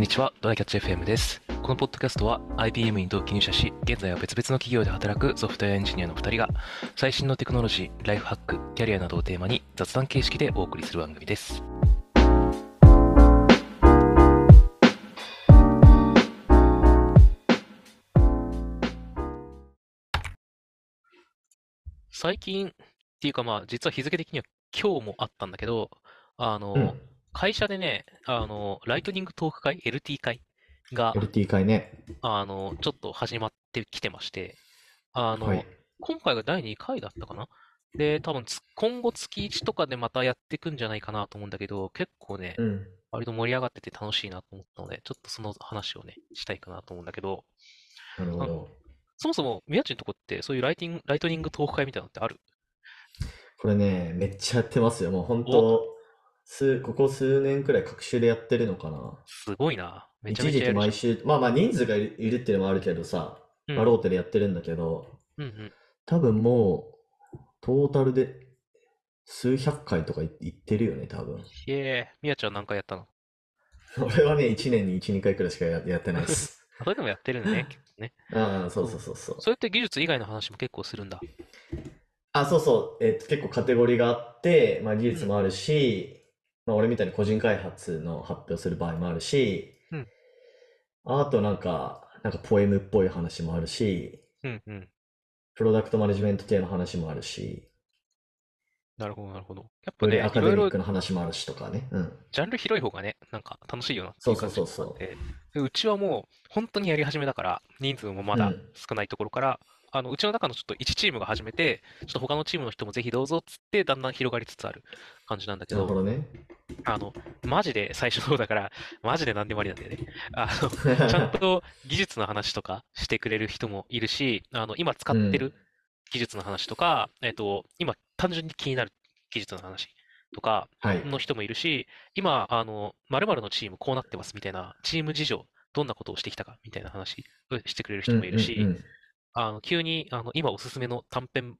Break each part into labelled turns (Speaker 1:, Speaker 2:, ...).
Speaker 1: んにちは、ドライキャッチ FM です。このポッドキャストは IBM に同期入社し、現在は別々の企業で働くソフトウェアエンジニアの2人が、最新のテクノロジー、ライフハック、キャリアなどをテーマに雑談形式でお送りする番組です。最近っていうかまあ、実は日付的には今日もあったんだけど、あの、
Speaker 2: うん。
Speaker 1: 会社でね、あの、ライトニングトーク会、LT 会が、
Speaker 2: LT 会ね。
Speaker 1: あの、ちょっと始まってきてまして、あの、
Speaker 2: はい。
Speaker 1: 今回が第2回だったかな？で、多分つ今後月1とかでまたやっていくんじゃないかなと思うんだけど、結構ね、
Speaker 2: うん。
Speaker 1: 割と盛り上がってて楽しいなと思ったので、ちょっとその話をね、したいかなと思うんだけど、
Speaker 2: なるほど。
Speaker 1: そもそも、宮地のとこってそういうライティング、ライトニングトーク会みたいなのってある？
Speaker 2: これね、めっちゃやってますよ。もう本当、数、ここ数年くらい各種でやってるのかな？
Speaker 1: すごいな。めちゃめ
Speaker 2: 一時期
Speaker 1: ちゃやるじ
Speaker 2: 毎週、まあまあ人数がいるいるっていうのもあるけどさ、
Speaker 1: ゃん。
Speaker 2: まあローテでやってるんだけど、
Speaker 1: うんうん。
Speaker 2: 多分もう、トータルで数百回とかい行ってるよね、多分。
Speaker 1: へえ、宮地は何回やったの？
Speaker 2: 俺はね、1年に1、2回くらいしかや、やってないです。
Speaker 1: あ それでもやってるんだね、結構ね。
Speaker 2: ああ、そうそうそうそう。
Speaker 1: それって技術以外の話も結構するんだ。
Speaker 2: あ、そうそう。えっと、結構カテゴリーがあって、まあ、技術もあるし、まあ、俺みたいに個人開発の発表する場合もあるし、
Speaker 1: うん
Speaker 2: あとなんか、なんかポエムっぽい話もあるし、
Speaker 1: うんうん。
Speaker 2: プロダクトマネジメント系の話もあるし、
Speaker 1: なるほど、なるほど。やっぱね、
Speaker 2: アカデミックの話もあるしとかね。うん。
Speaker 1: ジャンル広い方がね、なんか楽しいよなって
Speaker 2: そ
Speaker 1: いうう感じ
Speaker 2: そうそうそう。
Speaker 1: があって、でうちはもう本当にやり始めだから、人数もまだ
Speaker 2: うん
Speaker 1: 少ないところから、あのうちの中のちょっと1チームが始めて、ちょっと他のチームの人もぜひどうぞっつって、だんだん広がりつつある感じなんだけど、
Speaker 2: なるほどね。
Speaker 1: あの、マジで最初そうだから、マジで何でもありなんだよね。あの、ちゃんと技術の話とかしてくれる人もいるし、あの、今使って
Speaker 2: うん
Speaker 1: る技術の話とか、えっと、今単純に気になる技術の話とか
Speaker 2: はい。
Speaker 1: の人もいるし、今、あの、〇〇のチームこうなってますみたいな、チーム事情、どんなことをしてきたかみたいな話をしてくれる人もいるし、
Speaker 2: うんうんうん
Speaker 1: あの、急に、あの、今おすすめの短編、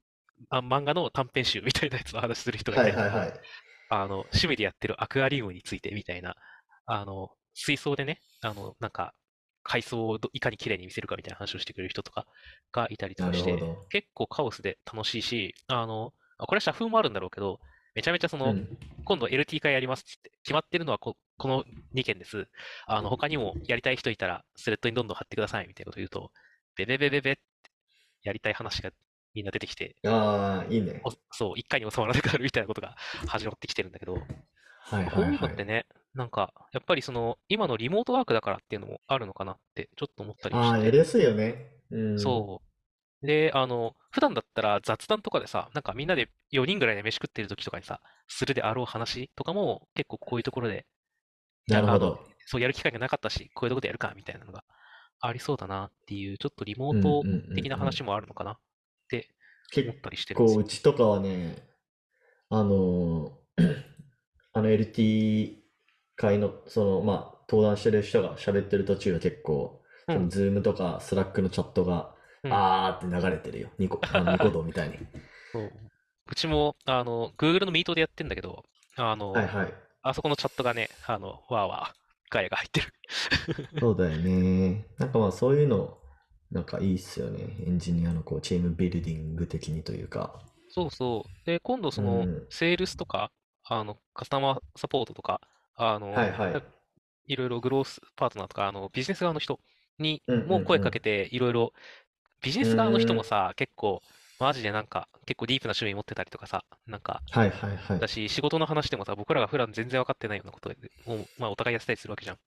Speaker 1: あ、漫画の短編集みたいなやつの話する人がいたりとか
Speaker 2: はいはいはい。
Speaker 1: あの、趣味でやってるアクアリウムについてみたいな、あの、水槽でね、あの、なんか、海藻をどいかに綺麗に見せるかみたいな話をしてくれる人とかがいたりとかして結構カオスで楽しいし、あの、あこれは社風もあるんだろうけど、めちゃめちゃその、
Speaker 2: うん
Speaker 1: 今度 LT 会やりますって決まってるのはこ、この2件です。あの、他にもやりたい人いたら、スレッドにどんどん貼ってくださいみたいなことを言うと、ベベベベベって、やりたい話がみんな出てきて、
Speaker 2: ああ、いいね。
Speaker 1: おそう、一回に収まらなくなるみたいなことが始まってきてるんだけど、
Speaker 2: はい
Speaker 1: こう
Speaker 2: はいはい。
Speaker 1: いうのってね、なんか、やっぱりその、今のリモートワークだからっていうのもあるのかなって、ちょっと思ったりも
Speaker 2: ああ、
Speaker 1: して。
Speaker 2: やりやすいよね。うん。
Speaker 1: そう。で、あの、普段だったら雑談とかでさ、なんかみんなで4人ぐらいで飯食ってる時とかにさ、するであろう話とかも、結構こういうところで、
Speaker 2: なるほど。
Speaker 1: そうやる機会がなかったし、こういうところでやるか、みたいなのがありそうだなっていう、ちょっとリモート
Speaker 2: うんうんうんうん
Speaker 1: 的な話もあるのかなって思っ
Speaker 2: 結
Speaker 1: たりしてるんです
Speaker 2: 構、
Speaker 1: よ
Speaker 2: う。ちとかはね、あのー あの LT 会の、その、まあ、登壇してる人が喋ってる途中は結構、
Speaker 1: うん
Speaker 2: その Zoom とか Slack のチャットが、
Speaker 1: うん
Speaker 2: あーって流れてるよ。ニコ、あのニコ動みたいに。
Speaker 1: そううちも、あの、Google のミートでやってんだけど、あの、
Speaker 2: はいはい。
Speaker 1: あそこのチャットがね、あの、わーわー、ガヤが入ってる。
Speaker 2: そうだよね。なんかまあそういうの、なんかいいっすよね。エンジニアのこう、チームビルディング的にというか。
Speaker 1: そうそう。で、今度その
Speaker 2: うん、
Speaker 1: セールスとか、あの、カスタマーサポートとか、あの、
Speaker 2: はいはい。
Speaker 1: いろいろグロースパートナーとか、あの、ビジネス側の人にも声かけて、いろいろ、ビジネス側の人もさ、結構、マジでなんか、結構ディープな趣味持ってたりとかさ、なんか、
Speaker 2: はいはいはい
Speaker 1: だ。し、仕事の話でもさ、僕らが普段全然分かってないようなことを、まあ、お互いやってたりするわけじゃん。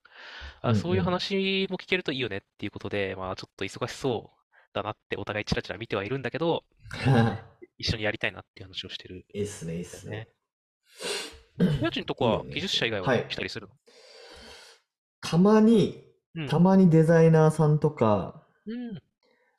Speaker 1: あ、
Speaker 2: うん
Speaker 1: そういう
Speaker 2: うん
Speaker 1: 話も聞けるといいよねっていうことで、まあ、ちょっと忙しそうだなってお互いチラチラ見てはいるんだけど、一緒にやりたいなっていう話をしてる。
Speaker 2: いいっすね、いいっすね。
Speaker 1: 家賃とこは技術者以外は
Speaker 2: はい
Speaker 1: 来たりするの？
Speaker 2: たまに、
Speaker 1: うん。
Speaker 2: たまにデザイナーさんとか、
Speaker 1: うん。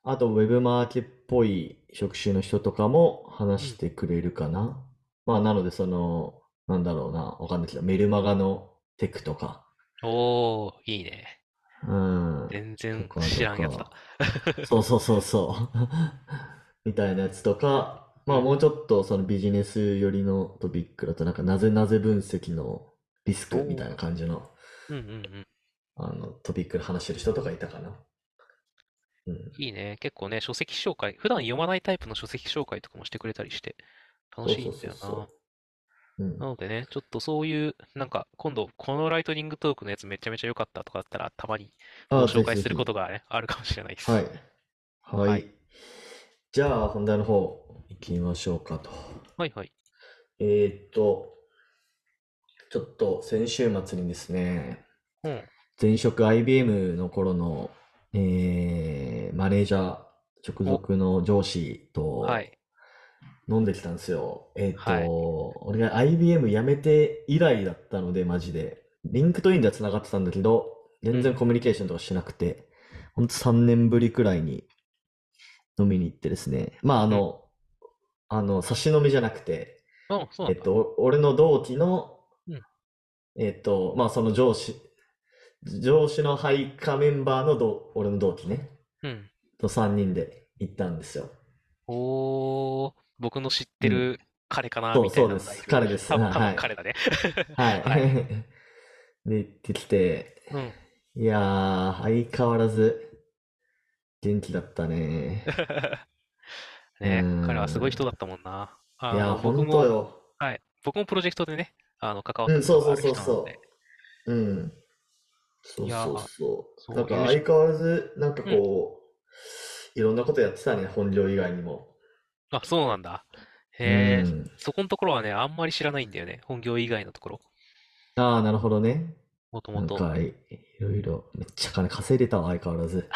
Speaker 2: あとウェブマーケっぽい職種の人とかも話してくれるかな。まあなのでその、なんだろうな、わかんないけど、メルマガのテクとか、
Speaker 1: おー、いいね。
Speaker 2: うん。
Speaker 1: 全然知らんやつだ。
Speaker 2: そうそうそうそう。みたいなやつとか、まあもうちょっとそのビジネス寄りのトピックだとなんかなぜなぜ分析のリスクみたいな感じの
Speaker 1: うんうんうん。
Speaker 2: あの、トピックで話してる人とかいたかな。うん。
Speaker 1: いいね。結構ね、書籍紹介、普段読まないタイプの書籍紹介とかもしてくれたりして、楽しいんだよな。
Speaker 2: そうそうそううん
Speaker 1: なのでね、ちょっとそういう、なんか、今度、このライトニングトークのやつめちゃめちゃ良かったとかだったら、たまに
Speaker 2: あ
Speaker 1: ご紹介することがね、あるかもしれないです。
Speaker 2: はい。はい。
Speaker 1: はい
Speaker 2: じゃあ、本題の方、行きましょうかと。
Speaker 1: はいはい。
Speaker 2: えーっと、ちょっと先週末にですね、
Speaker 1: うん。
Speaker 2: 前職 IBM の頃の、えーマネージャー、直属の上司と
Speaker 1: はい。
Speaker 2: 飲んできたんですよ。えーっと、
Speaker 1: はい
Speaker 2: 俺が IBM 辞めて以来だったので、マジで。 LinkedIn では繋がってたんだけど、全然コミュニケーションとかしなくて、ほんと3年ぶりくらいに飲みに行ってですね。まあ、あの、あの、差し飲みじゃなくて、
Speaker 1: うん、そうなんだ。
Speaker 2: えっと、俺の同期の
Speaker 1: うん、
Speaker 2: えっと、まあ、その上司、上司の配下メンバーの同俺の同期ね、
Speaker 1: うん。
Speaker 2: と3人で行ったんですよ。
Speaker 1: おー、僕の知ってる彼かな、
Speaker 2: そう
Speaker 1: みたいなのが
Speaker 2: そうです彼です
Speaker 1: 多分、多
Speaker 2: はい
Speaker 1: 分彼だね。
Speaker 2: はい。
Speaker 1: は
Speaker 2: で、行ってきて、
Speaker 1: うん。
Speaker 2: いやー、相変わらず元気だったね。
Speaker 1: ね
Speaker 2: うん
Speaker 1: 彼はすごい人だったもんな。あ
Speaker 2: いや
Speaker 1: 僕も、
Speaker 2: とよ。
Speaker 1: はい。僕もプロジェクトでね、あの、関わ
Speaker 2: うん、
Speaker 1: った
Speaker 2: そう
Speaker 1: ことがある人な
Speaker 2: そうそうそう。うん。そうそうそう。
Speaker 1: そう
Speaker 2: なんか相変わらず、なんかこう、いろんなことやってたね、本業以外にも。
Speaker 1: あ、そうなんだ。へえ、
Speaker 2: うん。
Speaker 1: そこのところはね、あんまり知らないんだよね。本業以外のところ。
Speaker 2: ああ、なるほどね。
Speaker 1: もともと。
Speaker 2: なんかい、いろいろ、めっちゃ金稼いでたわ、相変わらず。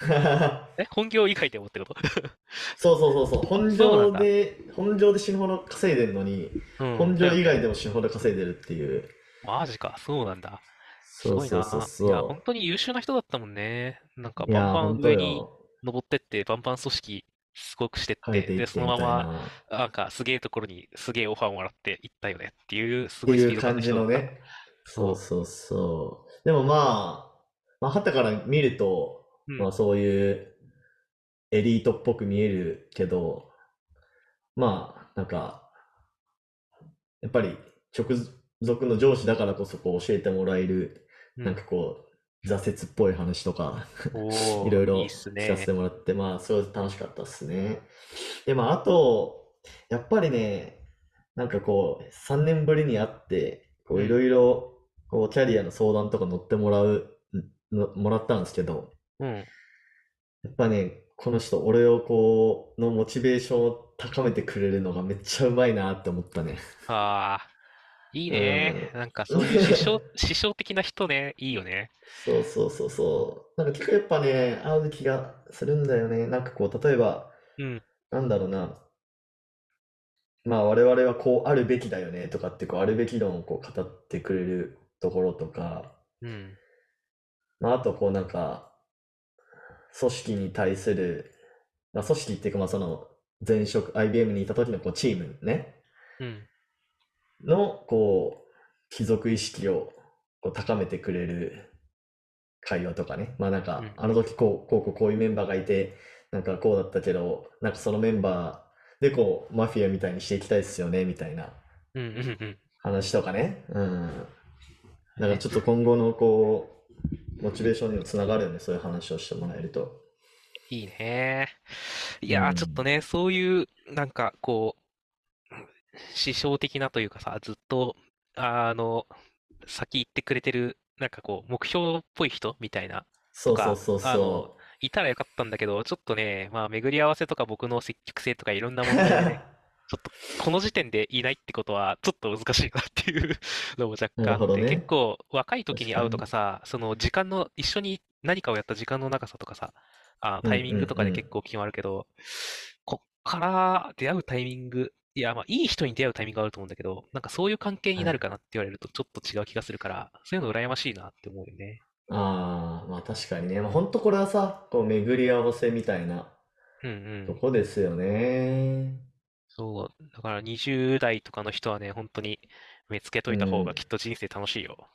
Speaker 1: え、本業以外でもってこと？
Speaker 2: そうそうそうそう。本業
Speaker 1: そうなんだ
Speaker 2: で、本業で死ぬほど稼いでるのに、
Speaker 1: うん。
Speaker 2: 本業以外
Speaker 1: で。
Speaker 2: でも死ぬほど稼いでるっていう。
Speaker 1: マジか、そうなんだ。す
Speaker 2: そう
Speaker 1: ごいな。
Speaker 2: そうそう
Speaker 1: いや、
Speaker 2: そ
Speaker 1: 本当に優秀な人だったもんね。なんか、
Speaker 2: う。いやー、
Speaker 1: バンバ
Speaker 2: ほんと
Speaker 1: ン上に
Speaker 2: よ。
Speaker 1: 登ってって、バンバン組織すごくしてって、で、そのまま、
Speaker 2: な。
Speaker 1: なんか、すげえところにすげえオファーもらって行ったよねっていう、すごいスピード感
Speaker 2: いう感じ
Speaker 1: の
Speaker 2: ね。そうそうそう。でもまあ、まあ、旗から見ると、
Speaker 1: うん
Speaker 2: まあそういうエリートっぽく見えるけど、まあ、なんか、やっぱり直属の上司だからこそこう教えてもらえる、
Speaker 1: うん
Speaker 2: なんかこう、挫折っぽい話とか、いろいろ聞かせ
Speaker 1: ね。
Speaker 2: てもらって、まあ、すごい楽しかったっすね。で、まあ、あと、やっぱりね、なんかこう、3年ぶりに会って、こう、
Speaker 1: うん
Speaker 2: いろいろ、こう、キャリアの相談とか乗ってもらう、のもらったんですけど、
Speaker 1: うん。
Speaker 2: やっぱね、この人、俺をこう、のモチベーションを高めてくれるのがめっちゃうまいなって思ったね。
Speaker 1: ああ、いいね。
Speaker 2: うん
Speaker 1: なんかそういう師匠、師匠的な人ね、いいよね。
Speaker 2: そうそうそうそう。なんか結構やっぱね、合う気がするんだよね。なんかこう、例えば、
Speaker 1: うん。
Speaker 2: なんだろうな。まあ我々はこうあるべきだよねとかってこうあるべき論をこう語ってくれるところとか、
Speaker 1: うん。
Speaker 2: まああとこうなんか組織に対する、まあ組織っていうかまあその前職 IBM にいた時のこうチームね、
Speaker 1: うん。
Speaker 2: のこう貴族意識をこう高めてくれる会話とかね。まあなんか
Speaker 1: うん
Speaker 2: あの時こうこうこうこういうメンバーがいてなんかこうだったけどなんかそのメンバーでこうマフィアみたいにしていきたいですよねみたいな。話とかね。うん。だからちょっと今後のこうモチベーションにもつながるよね。そういう話をしてもらえると。
Speaker 1: いいね。いやー、
Speaker 2: うん
Speaker 1: ちょっとね、そういう、なんか、こう、師匠的なというかさ、ずっと、あの、先行ってくれてる、なんかこう、目標っぽい人みたいな、
Speaker 2: そうそうそう
Speaker 1: あの
Speaker 2: そ
Speaker 1: いたらよかったんだけど、ちょっとね、まあ、巡り合わせとか僕の積極性とかいろんな問題でね、ちょっと、この時点でいないってことは、ちょっと難しいなっていう のも若干あって、
Speaker 2: ね。
Speaker 1: 結構、若い時に会うとかさ、その時間の、一緒に何かをやった時間の長さとかさ、あ、タイミングとかで結構決まるけど、こっから出会うタイミング、いや、まあ、いい人に出会うタイミングがあると思うんだけど、なんかそういう関係になるかなって言われると、ちょっと違う気がするから、そういうの羨ましいなって思うよね。
Speaker 2: う。ああ、まあ確かにね。まあ本当これはさ、こう巡り合わせみたいな
Speaker 1: うんうん。
Speaker 2: とこですよね。
Speaker 1: そう、だから20代とかの人はね、本当に見つけといた方
Speaker 2: うん
Speaker 1: がきっと人生楽しいよ。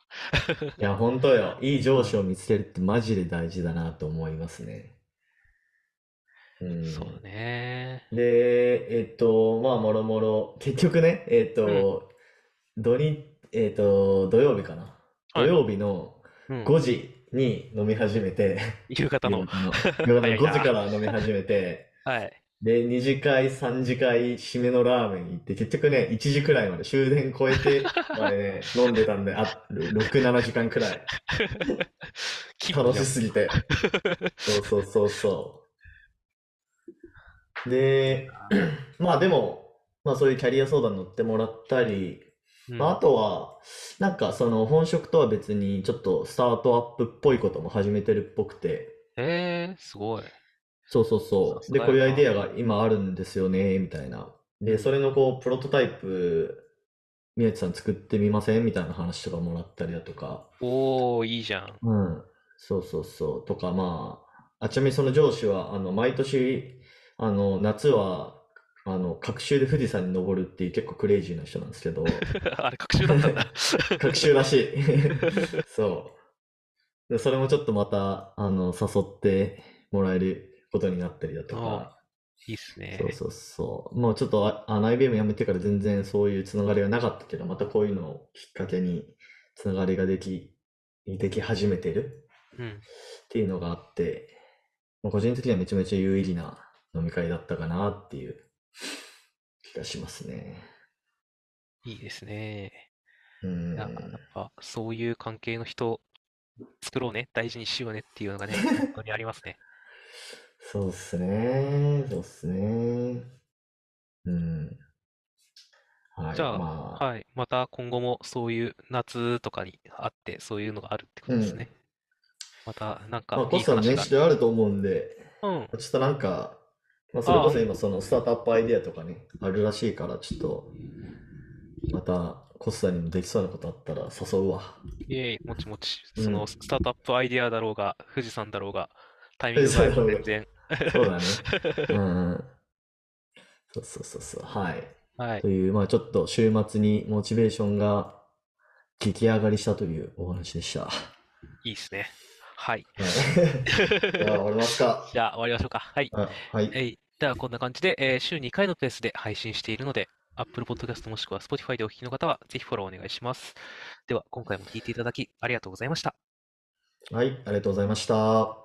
Speaker 2: いや、本当よ。いい上司を見つけるってマジで大事だなと思いますね。うん。
Speaker 1: そうね。
Speaker 2: で、えっと、まあ、もろもろ、結局ね、えっと、土日、えっと、土曜日かな。土
Speaker 1: はい
Speaker 2: 曜日の、
Speaker 1: うん。
Speaker 2: 5時に飲み始めて、
Speaker 1: 夕方の。
Speaker 2: 夕方の夕方の
Speaker 1: 早いな
Speaker 2: 5時から飲み始めて、
Speaker 1: はい。
Speaker 2: で、2次会、3次会、締めのラーメン行って、結局ね、1時くらいまで終電超えてまでね、飲んでたんで、あ、6、7時間くらい。楽しすぎて。そうそうそうそう。で、まあでも、まあそういうキャリア相談乗ってもらったり、
Speaker 1: うん
Speaker 2: まああとは、なんかその本職とは別にちょっとスタートアップっぽいことも始めてるっぽくて、
Speaker 1: えー、すごい。
Speaker 2: そうそうそう。で、こういうアイデアが今あるんですよね、みたいな。で、それのこう、プロトタイプ、宮地さん作ってみません？みたいな話とかもらったりだとか、
Speaker 1: おー、いいじゃん。
Speaker 2: うん。そうそうそう。とか、まあ、あちなみにその上司は、あの、毎年、あの、夏は、あの、隔週で富士山に登るっていう結構クレイジーな人なんですけど、
Speaker 1: あれ、学習だったんだ。
Speaker 2: 隔週らしい。そう。で、それもちょっとまた、あの、誘ってもらえることになったりだとか、
Speaker 1: いいっすね。
Speaker 2: そうそうそう。もうちょっとあ、あの IBM 辞めてから全然そういうつながりがなかったけど、またこういうのをきっかけにつながりができ、でき始めてる
Speaker 1: うん。
Speaker 2: っていうのがあって、まあ個人的にはめちゃめちゃ有意義な飲み会だったかなっていう気がしますね。
Speaker 1: いいですね。
Speaker 2: うん
Speaker 1: いや、やっぱ、そういう関係の人、作ろうね、大事にしようねっていうのがね、本当にありますね。
Speaker 2: そうっすね。そうっすね。うん。はい。
Speaker 1: じゃあ
Speaker 2: まあ、
Speaker 1: はい。また今後もそういう夏とかにあって、そういうのがあるってことですね。また、なんか
Speaker 2: まあ、コスさん年
Speaker 1: 話
Speaker 2: 始であると思うんで、
Speaker 1: が。うん。
Speaker 2: ちょっとなんか、まあ、それこそ今そのスタートアップアイデアとかね、あるらしいから、ちょっと、また、コスさんにもできそうなことあったら誘うわ。
Speaker 1: いえいえ、もちもち。
Speaker 2: うん
Speaker 1: そのスタートアップアイデアだろうが、富士山だろうが、タイミングが全然。
Speaker 2: そうだね。うんうん。そうそうそうそう。はい。
Speaker 1: はい
Speaker 2: と。いう、まあちょっと週末にモチベーションが激上がりしたというお話でした。はい
Speaker 1: いっすね。はい。
Speaker 2: い。じゃあ終わりますか。
Speaker 1: じゃあ終わりましょうか。はい。
Speaker 2: あはい。
Speaker 1: えい。ではこんな感じで、えー週2回のペースで配信しているので、Apple Podcast もしくは Spotify でお聞きの方は、ぜひフォローお願いします。では、今回も聞いていただきありがとうございました。
Speaker 2: はい、ありがとうございました。